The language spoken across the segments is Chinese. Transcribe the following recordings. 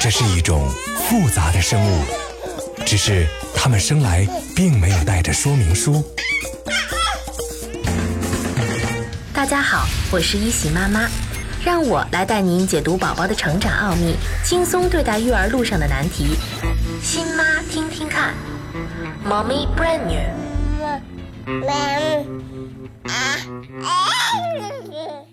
这是一种复杂的生物，只是它们生来并没有带着说明书。大家好，我是一喜妈妈，让我来带您解读宝宝的成长奥秘，轻松对待育儿路上的难题。新妈听听看，Mommy brand new。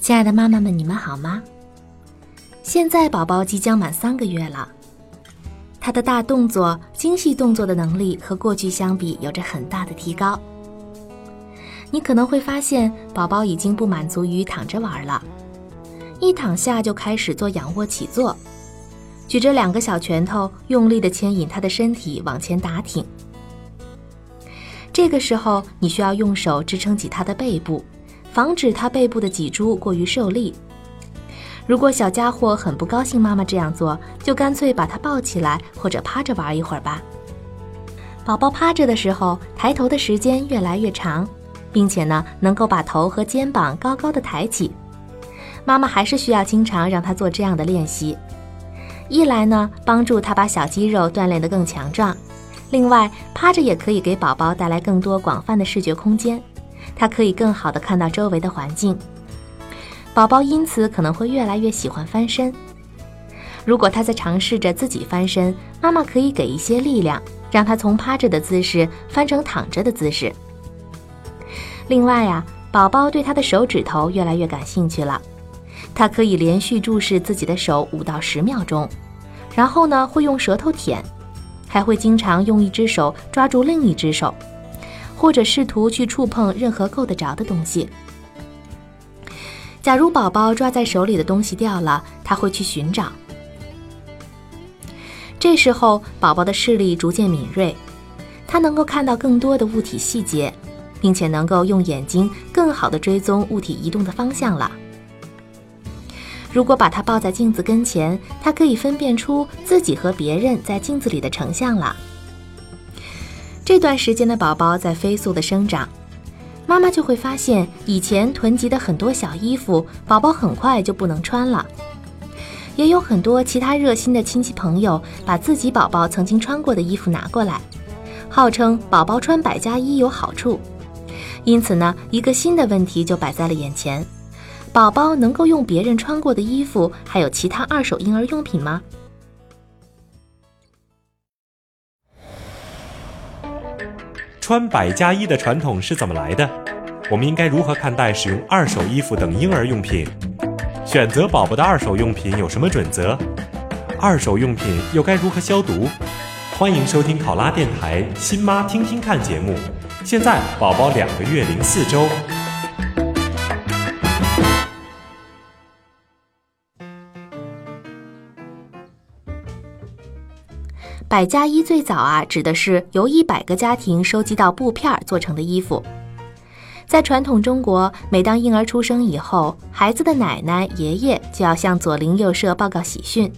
亲爱的妈妈们，你们好吗？现在宝宝即将满三个月了，他的大动作、精细动作的能力和过去相比有着很大的提高。你可能会发现，宝宝已经不满足于躺着玩了，一躺下就开始做仰卧起坐，举着两个小拳头，用力地牵引他的身体往前打挺。这个时候，你需要用手支撑起他的背部。防止他背部的脊柱过于受力。如果小家伙很不高兴妈妈这样做，就干脆把他抱起来或者趴着玩一会儿吧。宝宝趴着的时候，抬头的时间越来越长，并且呢，能够把头和肩膀高高的抬起。妈妈还是需要经常让他做这样的练习，一来呢，帮助他把小肌肉锻炼得更强壮；另外，趴着也可以给宝宝带来更多广泛的视觉空间。他可以更好地看到周围的环境，宝宝因此可能会越来越喜欢翻身。如果他在尝试着自己翻身，妈妈可以给一些力量，让他从趴着的姿势翻成躺着的姿势。另外呀，宝宝对他的手指头越来越感兴趣了，他可以连续注视自己的手五到十秒钟，然后呢会用舌头舔，还会经常用一只手抓住另一只手。或者试图去触碰任何够得着的东西。假如宝宝抓在手里的东西掉了，他会去寻找。这时候，宝宝的视力逐渐敏锐，他能够看到更多的物体细节，并且能够用眼睛更好地追踪物体移动的方向了。如果把它抱在镜子跟前，它可以分辨出自己和别人在镜子里的成像了。这段时间的宝宝在飞速的生长，妈妈就会发现以前囤积的很多小衣服，宝宝很快就不能穿了。也有很多其他热心的亲戚朋友把自己宝宝曾经穿过的衣服拿过来，号称宝宝穿百家衣有好处。因此呢，一个新的问题就摆在了眼前：宝宝能够用别人穿过的衣服，还有其他二手婴儿用品吗？穿百家衣的传统是怎么来的？我们应该如何看待使用二手衣服等婴儿用品？选择宝宝的二手用品有什么准则？二手用品又该如何消毒？欢迎收听考拉电台《新妈听听看》节目。现在宝宝两个月零四周。百家衣最早啊，指的是由一百个家庭收集到布片做成的衣服。在传统中国，每当婴儿出生以后，孩子的奶奶、爷爷就要向左邻右舍报告喜讯，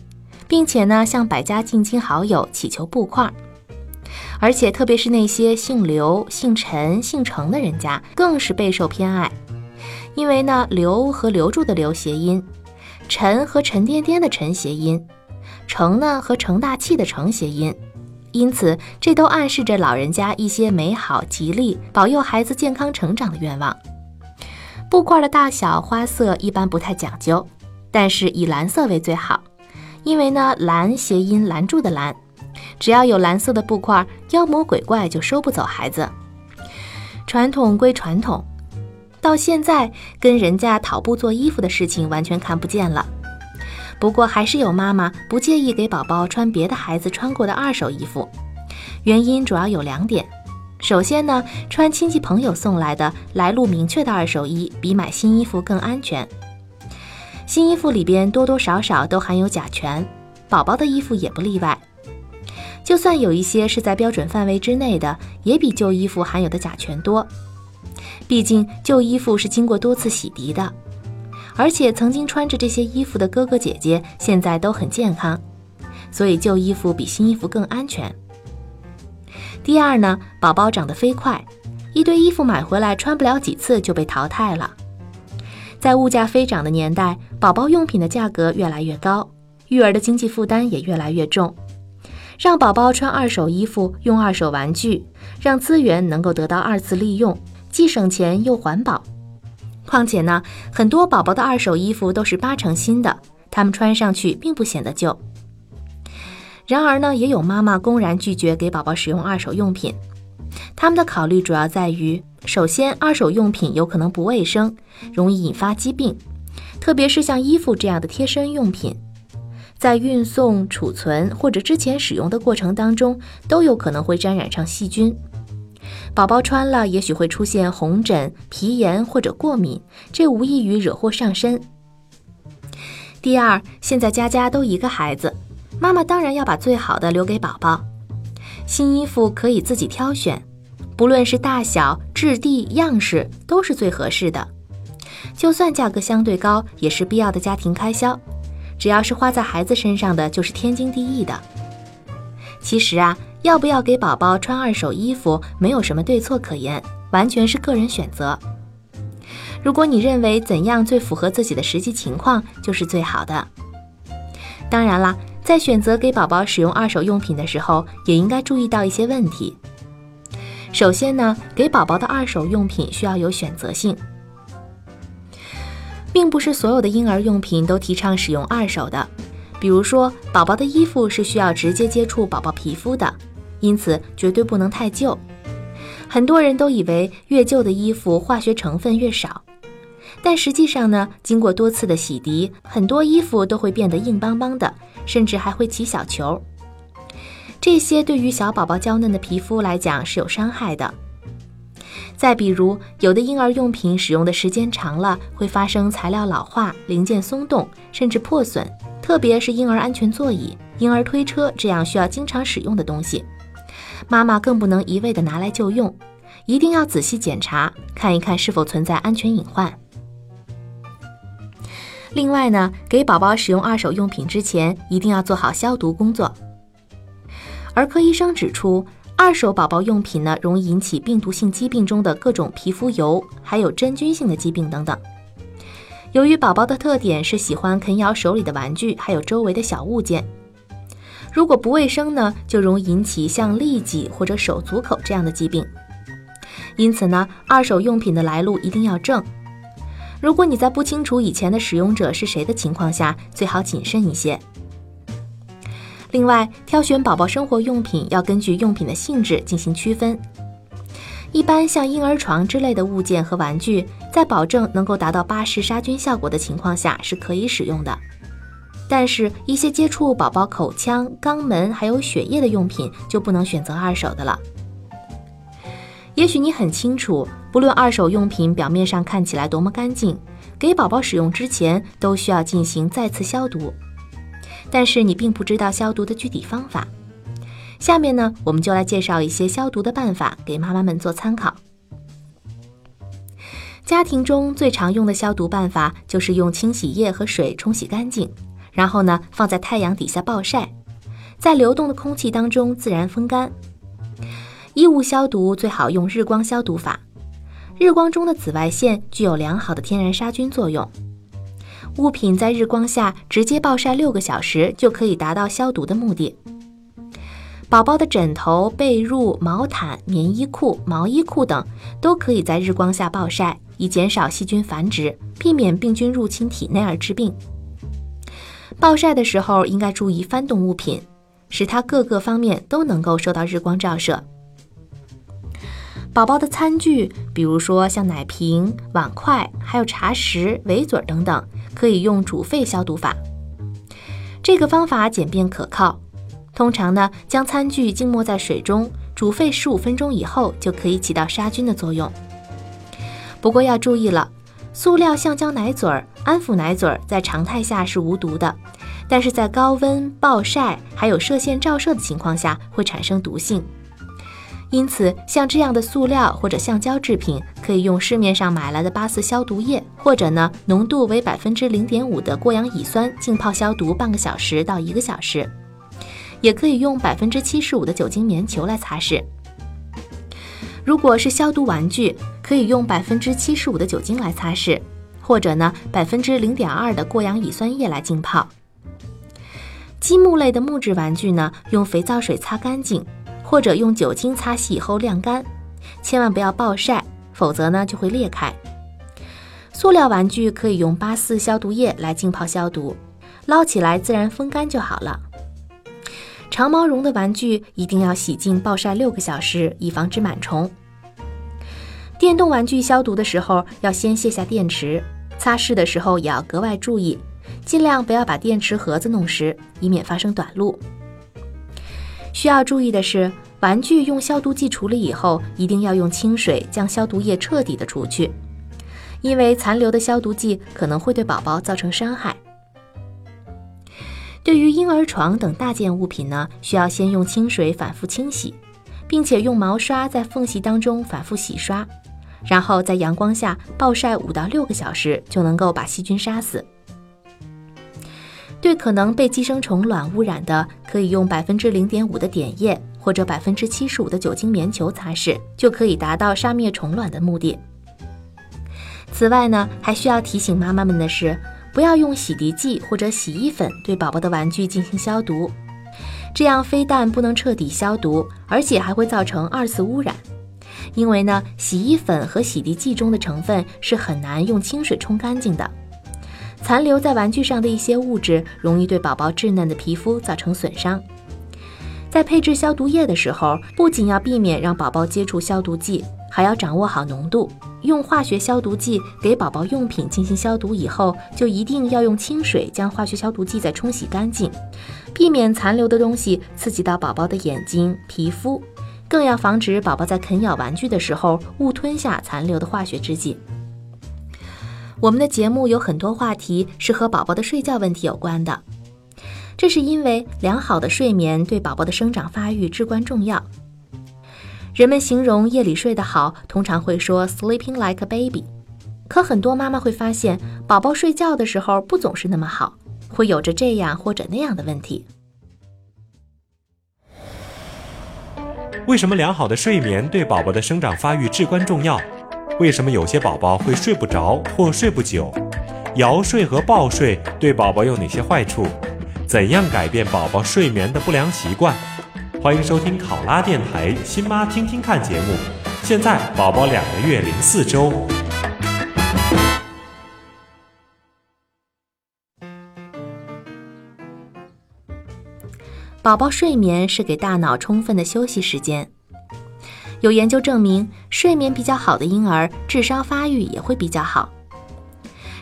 并且呢，向百家近亲好友祈求布块。而且，特别是那些姓刘、姓陈、姓程的人家，更是备受偏爱，因为呢，刘和留住的留谐音，陈和沉甸甸的沉谐音。成呢和成大器的成谐音，因此这都暗示着老人家一些美好、吉利、保佑孩子健康成长的愿望。布块的大小、花色一般不太讲究，但是以蓝色为最好，因为呢蓝谐音拦住的拦，只要有蓝色的布块，妖魔鬼怪就收不走孩子。传统归传统，到现在跟人家讨布做衣服的事情完全看不见了。不过还是有妈妈不介意给宝宝穿别的孩子穿过的二手衣服，原因主要有两点。首先呢，穿亲戚朋友送来的来路明确的二手衣比买新衣服更安全。新衣服里边多多少少都含有甲醛，宝宝的衣服也不例外。就算有一些是在标准范围之内的，也比旧衣服含有的甲醛多。毕竟旧衣服是经过多次洗涤的。而且曾经穿着这些衣服的哥哥姐姐现在都很健康，所以旧衣服比新衣服更安全。第二呢，宝宝长得飞快，一堆衣服买回来穿不了几次就被淘汰了。在物价飞涨的年代，宝宝用品的价格越来越高，育儿的经济负担也越来越重。让宝宝穿二手衣服、用二手玩具，让资源能够得到二次利用，既省钱又环保。况且呢，很多宝宝的二手衣服都是八成新的，他们穿上去并不显得旧。然而呢，也有妈妈公然拒绝给宝宝使用二手用品，他们的考虑主要在于：首先，二手用品有可能不卫生，容易引发疾病，特别是像衣服这样的贴身用品，在运送、储存或者之前使用的过程当中，都有可能会沾染上细菌。宝宝穿了，也许会出现红疹、皮炎或者过敏，这无异于惹祸上身。第二，现在家家都一个孩子。妈妈当然要把最好的留给宝宝。新衣服可以自己挑选，不论是大小、质地、样式，都是最合适的。就算价格相对高，也是必要的家庭开销。只要是花在孩子身上的，就是天经地义的。其实啊，要不要给宝宝穿二手衣服，没有什么对错可言，完全是个人选择。如果你认为怎样最符合自己的实际情况，就是最好的。当然啦。在选择给宝宝使用二手用品的时候，也应该注意到一些问题。首先呢，给宝宝的二手用品需要有选择性，并不是所有的婴儿用品都提倡使用二手的。比如说，宝宝的衣服是需要直接接触宝宝皮肤的，因此绝对不能太旧。很多人都以为越旧的衣服化学成分越少，但实际上呢，经过多次的洗涤，很多衣服都会变得硬邦邦的。甚至还会起小球，这些对于小宝宝娇嫩的皮肤来讲是有伤害的。再比如，有的婴儿用品使用的时间长了，会发生材料老化、零件松动，甚至破损。特别是婴儿安全座椅、婴儿推车这样需要经常使用的东西，妈妈更不能一味的拿来就用，一定要仔细检查，看一看是否存在安全隐患。另外呢，给宝宝使用二手用品之前，一定要做好消毒工作。儿科医生指出，二手宝宝用品呢，容易引起病毒性疾病中的各种皮肤疣，还有真菌性的疾病等等。由于宝宝的特点是喜欢啃咬手里的玩具，还有周围的小物件，如果不卫生呢，就容易引起像痢疾或者手足口这样的疾病。因此呢，二手用品的来路一定要正。如果你在不清楚以前的使用者是谁的情况下，最好谨慎一些。另外，挑选宝宝生活用品要根据用品的性质进行区分。一般像婴儿床之类的物件和玩具，在保证能够达到巴氏杀菌效果的情况下是可以使用的。但是，一些接触宝宝口腔、肛门还有血液的用品就不能选择二手的了。也许你很清楚，不论二手用品表面上看起来多么干净，给宝宝使用之前都需要进行再次消毒。但是你并不知道消毒的具体方法。下面呢，我们就来介绍一些消毒的办法，给妈妈们做参考。家庭中最常用的消毒办法就是用清洗液和水冲洗干净，然后呢放在太阳底下暴晒，在流动的空气当中自然风干。衣物消毒最好用日光消毒法，日光中的紫外线具有良好的天然杀菌作用。物品在日光下直接暴晒六个小时就可以达到消毒的目的。宝宝的枕头、被褥、毛毯、棉衣裤、毛衣裤等都可以在日光下暴晒，以减少细菌繁殖，避免病菌入侵体内而致病。暴晒的时候应该注意翻动物品，使它各个方面都能够受到日光照射。宝宝的餐具，比如说像奶瓶、碗筷，还有茶匙、围嘴等等，可以用煮沸消毒法。这个方法简便可靠。通常呢，将餐具浸没在水中煮沸十五分钟以后，就可以起到杀菌的作用。不过要注意了，塑料橡胶奶嘴、安抚奶嘴在常态下是无毒的，但是在高温暴晒还有射线照射的情况下会产生毒性。因此，像这样的塑料或者橡胶制品，可以用市面上买来的八四消毒液，或者呢浓度为百分之零点五的过氧乙酸浸泡消毒半个小时到一个小时，也可以用百分之七十五的酒精棉球来擦拭。如果是消毒玩具，可以用百分之七十五的酒精来擦拭，或者呢百分之零点二的过氧乙酸液来浸泡。积木类的木质玩具呢，用肥皂水擦干净。或者用酒精擦洗以后晾干，千万不要暴晒，否则呢就会裂开。塑料玩具可以用八四消毒液来浸泡消毒，捞起来自然风干就好了。长毛绒的玩具一定要洗净暴晒六个小时，以防止螨虫。电动玩具消毒的时候要先卸下电池，擦拭的时候也要格外注意，尽量不要把电池盒子弄湿，以免发生短路。需要注意的是，玩具用消毒剂处理以后，一定要用清水将消毒液彻底的除去，因为残留的消毒剂可能会对宝宝造成伤害。对于婴儿床等大件物品呢，需要先用清水反复清洗，并且用毛刷在缝隙当中反复洗刷，然后在阳光下暴晒五到六个小时，就能够把细菌杀死。对可能被寄生虫卵污染的，可以用百分之零点五的碘液或者百分之七十五的酒精棉球擦拭，就可以达到杀灭虫卵的目的。此外呢，还需要提醒妈妈们的是，不要用洗涤剂或者洗衣粉对宝宝的玩具进行消毒，这样非但不能彻底消毒，而且还会造成二次污染。因为呢，洗衣粉和洗涤剂中的成分是很难用清水冲干净的。残留在玩具上的一些物质，容易对宝宝稚嫩的皮肤造成损伤。在配置消毒液的时候，不仅要避免让宝宝接触消毒剂，还要掌握好浓度。用化学消毒剂给宝宝用品进行消毒以后，就一定要用清水将化学消毒剂再冲洗干净，避免残留的东西刺激到宝宝的眼睛、皮肤，更要防止宝宝在啃咬玩具的时候误吞下残留的化学制剂。我们的节目有很多话题是和宝宝的睡觉问题有关的，这是因为良好的睡眠对宝宝的生长发育至关重要。人们形容夜里睡得好，通常会说 sleeping like a baby，可很多妈妈会发现，宝宝睡觉的时候不总是那么好，会有着这样或者那样的问题。为什么良好的睡眠对宝宝的生长发育至关重要？为什么有些宝宝会睡不着或睡不久？摇睡和抱睡对宝宝有哪些坏处？怎样改变宝宝睡眠的不良习惯？欢迎收听考拉电台“新妈听听看”节目。现在宝宝两个月零四周。宝宝睡眠是给大脑充分的休息时间。有研究证明，睡眠比较好的婴儿智商发育也会比较好。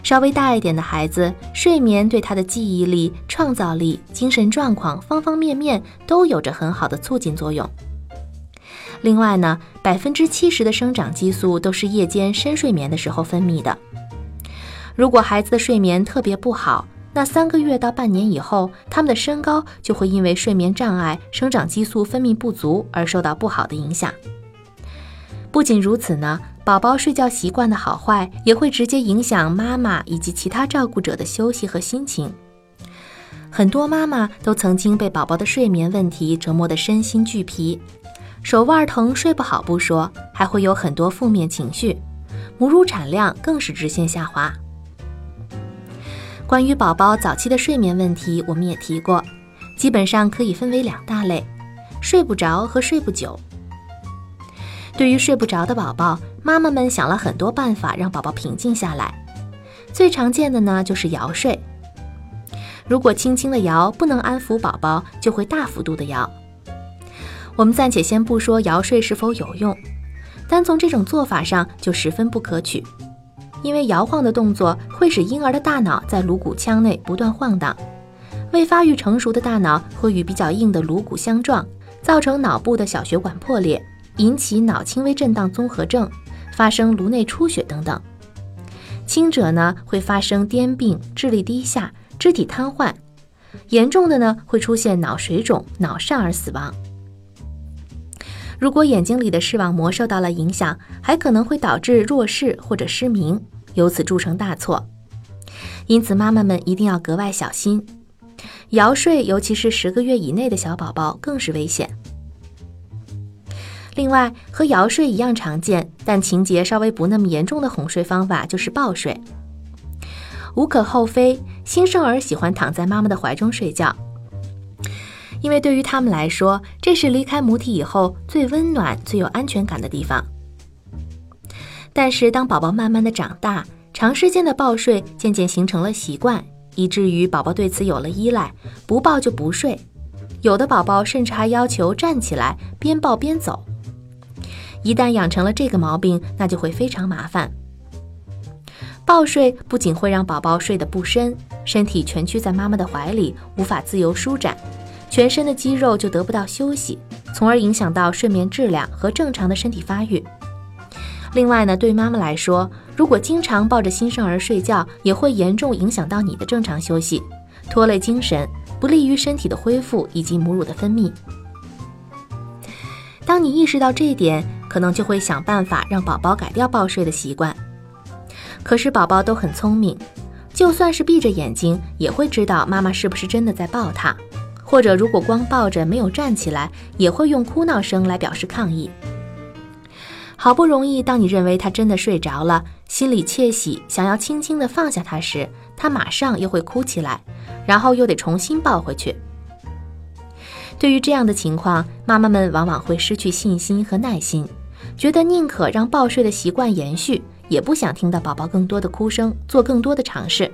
稍微大一点的孩子，睡眠对他的记忆力、创造力、精神状况方方面面都有着很好的促进作用。另外呢，百分之七十的生长激素都是夜间深睡眠的时候分泌的。如果孩子的睡眠特别不好，那三个月到半年以后，他们的身高就会因为睡眠障碍、生长激素分泌不足而受到不好的影响。不仅如此呢，宝宝睡觉习惯的好坏也会直接影响妈妈以及其他照顾者的休息和心情。很多妈妈都曾经被宝宝的睡眠问题折磨得身心俱疲，手腕疼、睡不好不说，还会有很多负面情绪，母乳产量更是直线下滑。关于宝宝早期的睡眠问题，我们也提过，基本上可以分为两大类：睡不着和睡不久。对于睡不着的宝宝，妈妈们想了很多办法让宝宝平静下来。最常见的呢就是摇睡。如果轻轻的摇不能安抚宝宝，就会大幅度的摇。我们暂且先不说摇睡是否有用，单从这种做法上就十分不可取，因为摇晃的动作会使婴儿的大脑在颅骨腔内不断晃荡，未发育成熟的大脑会与比较硬的颅骨相撞，造成脑部的小血管破裂。引起脑轻微震荡综合症，发生颅内出血等等。轻者呢会发生癫病、智力低下、肢体瘫痪；严重的呢会出现脑水肿、脑疝而死亡。如果眼睛里的视网膜受到了影响，还可能会导致弱视或者失明，由此铸成大错。因此，妈妈们一定要格外小心。摇睡，尤其是十个月以内的小宝宝，更是危险。另外，和摇睡一样常见，但情节稍微不那么严重的哄睡方法就是抱睡。无可厚非，新生儿喜欢躺在妈妈的怀中睡觉，因为对于他们来说，这是离开母体以后最温暖、最有安全感的地方。但是，当宝宝慢慢的长大，长时间的抱睡渐渐形成了习惯。以至于宝宝对此有了依赖，不抱就不睡，有的宝宝甚至还要求站起来边抱边走。一旦养成了这个毛病，那就会非常麻烦。抱睡不仅会让宝宝睡得不深，身体蜷曲在妈妈的怀里，无法自由舒展，全身的肌肉就得不到休息，从而影响到睡眠质量和正常的身体发育。另外呢，对妈妈来说，如果经常抱着新生儿睡觉，也会严重影响到你的正常休息，拖累精神，不利于身体的恢复以及母乳的分泌。当你意识到这一点，可能就会想办法让宝宝改掉抱睡的习惯。可是宝宝都很聪明，就算是闭着眼睛，也会知道妈妈是不是真的在抱他，或者如果光抱着没有站起来，也会用哭闹声来表示抗议。好不容易，当你认为他真的睡着了，心里窃喜，想要轻轻地放下他时，他马上又会哭起来，然后又得重新抱回去。对于这样的情况，妈妈们往往会失去信心和耐心，觉得宁可让抱睡的习惯延续，也不想听到宝宝更多的哭声，做更多的尝试。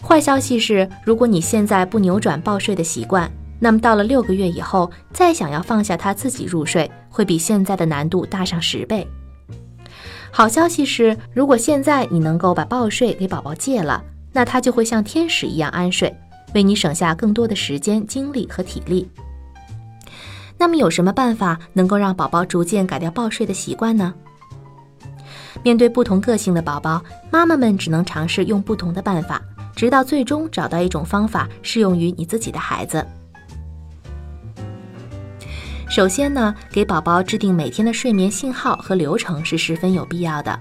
坏消息是，如果你现在不扭转抱睡的习惯，那么到了六个月以后，再想要放下他自己入睡，会比现在的难度大上十倍。好消息是，如果现在你能够把抱睡给宝宝戒了，那他就会像天使一样安睡，为你省下更多的时间、精力和体力。那么有什么办法能够让宝宝逐渐改掉抱睡的习惯呢？面对不同个性的宝宝，妈妈们只能尝试用不同的办法，直到最终找到一种方法适用于你自己的孩子。首先呢，给宝宝制定每天的睡眠信号和流程是十分有必要的。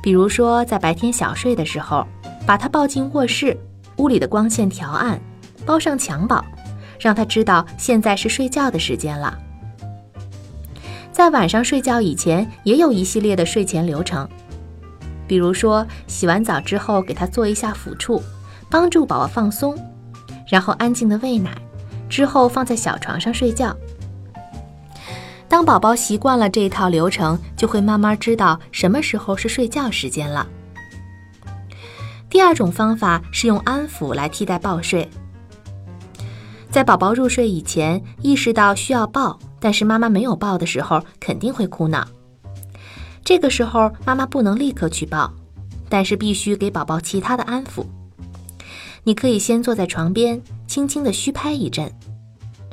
比如说，在白天小睡的时候，把他抱进卧室，屋里的光线调暗，包上襁褓，让他知道现在是睡觉的时间了。在晚上睡觉以前，也有一系列的睡前流程，比如说洗完澡之后给他做一下抚触，帮助宝宝放松，然后安静的喂奶，之后放在小床上睡觉。当宝宝习惯了这一套流程，就会慢慢知道什么时候是睡觉时间了。第二种方法是用安抚来替代抱睡。在宝宝入睡以前，意识到需要抱，但是妈妈没有抱的时候，肯定会哭闹。这个时候，妈妈不能立刻去抱，但是必须给宝宝其他的安抚。你可以先坐在床边，轻轻地虚拍一阵。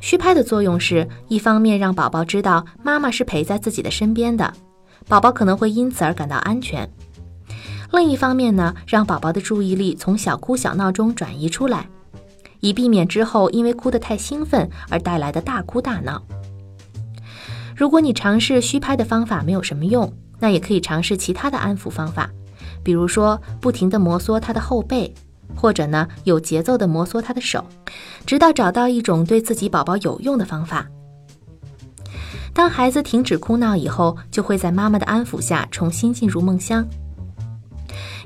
虚拍的作用是一方面让宝宝知道妈妈是陪在自己的身边的，宝宝可能会因此而感到安全；另一方面呢，让宝宝的注意力从小哭小闹中转移出来，以避免之后因为哭得太兴奋而带来的大哭大闹。如果你尝试虚拍的方法没有什么用，那也可以尝试其他的安抚方法，比如说不停地摩挲他的后背。或者呢，有节奏地摩挲他的手，直到找到一种对自己宝宝有用的方法。当孩子停止哭闹以后，就会在妈妈的安抚下重新进入梦乡。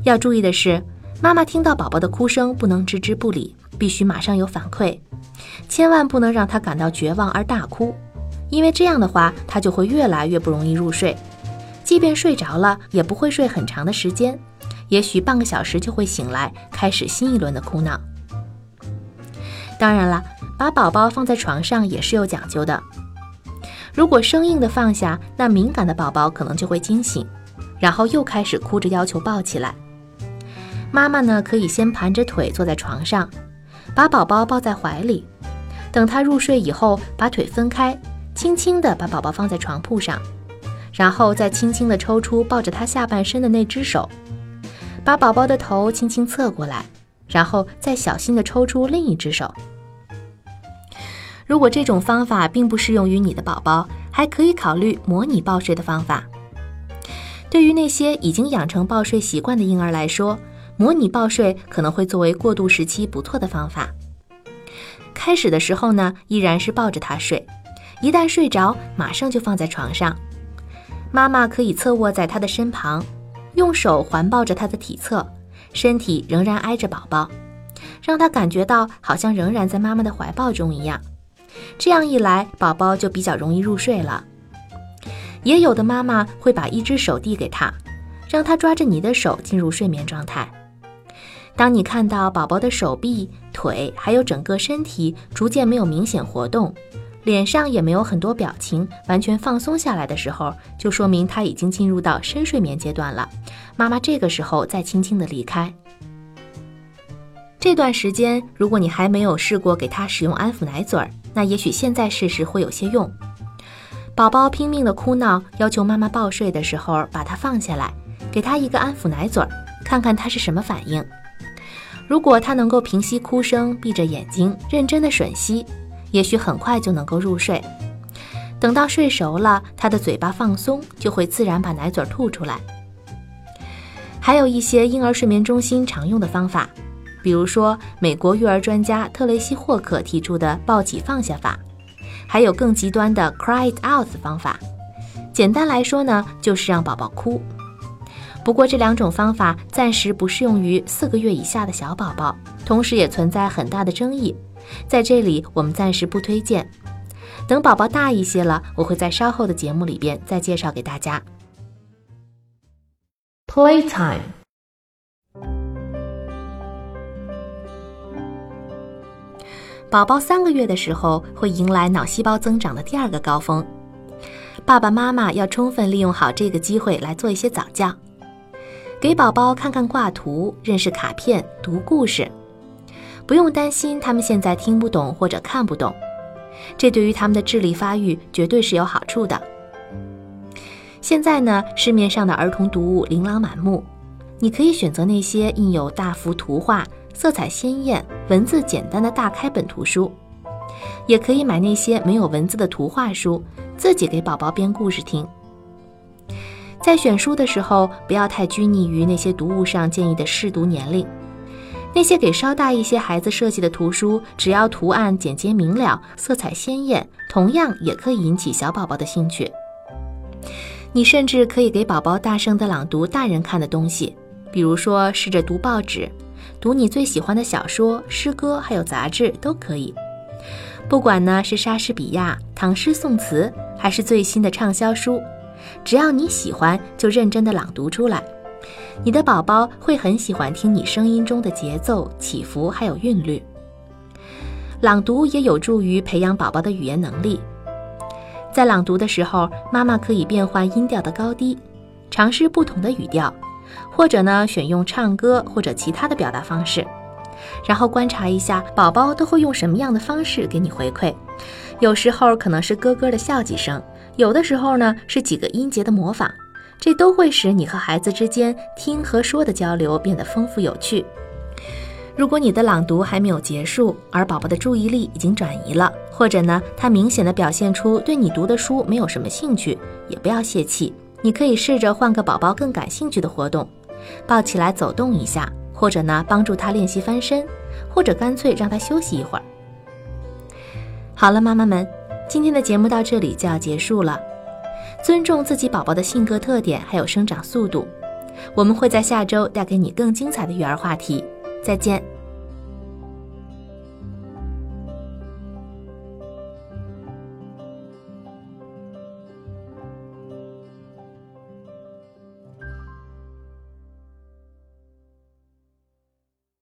要注意的是，妈妈听到宝宝的哭声不能置之不理，必须马上有反馈，千万不能让他感到绝望而大哭，因为这样的话，他就会越来越不容易入睡，即便睡着了，也不会睡很长的时间。也许半个小时就会醒来，开始新一轮的哭闹。当然了，把宝宝放在床上也是有讲究的。如果生硬的放下，那敏感的宝宝可能就会惊醒，然后又开始哭着要求抱起来。妈妈呢，可以先盘着腿坐在床上，把宝宝抱在怀里，等他入睡以后，把腿分开，轻轻地把宝宝放在床铺上，然后再轻轻地抽出抱着他下半身的那只手。把宝宝的头轻轻侧过来，然后再小心地抽出另一只手。如果这种方法并不适用于你的宝宝，还可以考虑模拟抱睡的方法。对于那些已经养成抱睡习惯的婴儿来说，模拟抱睡可能会作为过渡时期不错的方法。开始的时候呢，依然是抱着他睡，一旦睡着，马上就放在床上。妈妈可以侧卧在他的身旁，用手环抱着他的体侧，身体仍然挨着宝宝，让他感觉到好像仍然在妈妈的怀抱中一样。这样一来，宝宝就比较容易入睡了。也有的妈妈会把一只手递给他，让他抓着你的手进入睡眠状态。当你看到宝宝的手臂、腿还有整个身体逐渐没有明显活动，脸上也没有很多表情，完全放松下来的时候，就说明他已经进入到深睡眠阶段了。妈妈这个时候再轻轻的离开。这段时间，如果你还没有试过给他使用安抚奶嘴儿，那也许现在试试会有些用。宝宝拼命的哭闹，要求妈妈抱睡的时候，把他放下来，给他一个安抚奶嘴儿，看看他是什么反应。如果他能够平息哭声，闭着眼睛认真的吮吸，也许很快就能够入睡。等到睡熟了，他的嘴巴放松，就会自然把奶嘴吐出来。还有一些婴儿睡眠中心常用的方法。比如说，美国育儿专家特雷西·霍克提出的抱起放下法，还有更极端的 cry it out 方法。简单来说呢，就是让宝宝哭。不过这两种方法暂时不适用于四个月以下的小宝宝，同时也存在很大的争议。在这里，我们暂时不推荐。等宝宝大一些了，我会在稍后的节目里边再介绍给大家。Playtime。宝宝三个月的时候会迎来脑细胞增长的第二个高峰，爸爸妈妈要充分利用好这个机会来做一些早教，给宝宝看看挂图、认识卡片、读故事，不用担心他们现在听不懂或者看不懂，这对于他们的智力发育绝对是有好处的。现在呢，市面上的儿童读物琳琅满目，你可以选择那些印有大幅图画。色彩鲜艳、文字简单的大开本图书，也可以买那些没有文字的图画书，自己给宝宝编故事听。在选书的时候，不要太拘泥于那些读物上建议的适读年龄。那些给稍大一些孩子设计的图书，只要图案简洁明了、色彩鲜艳，同样也可以引起小宝宝的兴趣。你甚至可以给宝宝大声地朗读大人看的东西，比如说试着读报纸。读你最喜欢的小说、诗歌，还有杂志都可以。不管呢是莎士比亚、唐诗宋词，还是最新的畅销书，只要你喜欢，就认真的朗读出来。你的宝宝会很喜欢听你声音中的节奏、起伏，还有韵律。朗读也有助于培养宝宝的语言能力。在朗读的时候，妈妈可以变换音调的高低，尝试不同的语调。或者呢，选用唱歌或者其他的表达方式，然后观察一下宝宝都会用什么样的方式给你回馈。有时候可能是咯咯的笑几声，有的时候呢是几个音节的模仿，这都会使你和孩子之间听和说的交流变得丰富有趣。如果你的朗读还没有结束，而宝宝的注意力已经转移了，或者呢他明显的表现出对你读的书没有什么兴趣，也不要泄气。你可以试着换个宝宝更感兴趣的活动，抱起来走动一下，或者呢帮助他练习翻身，或者干脆让他休息一会儿。好了，妈妈们，今天的节目到这里就要结束了。尊重自己宝宝的性格特点还有生长速度，我们会在下周带给你更精彩的育儿话题。再见。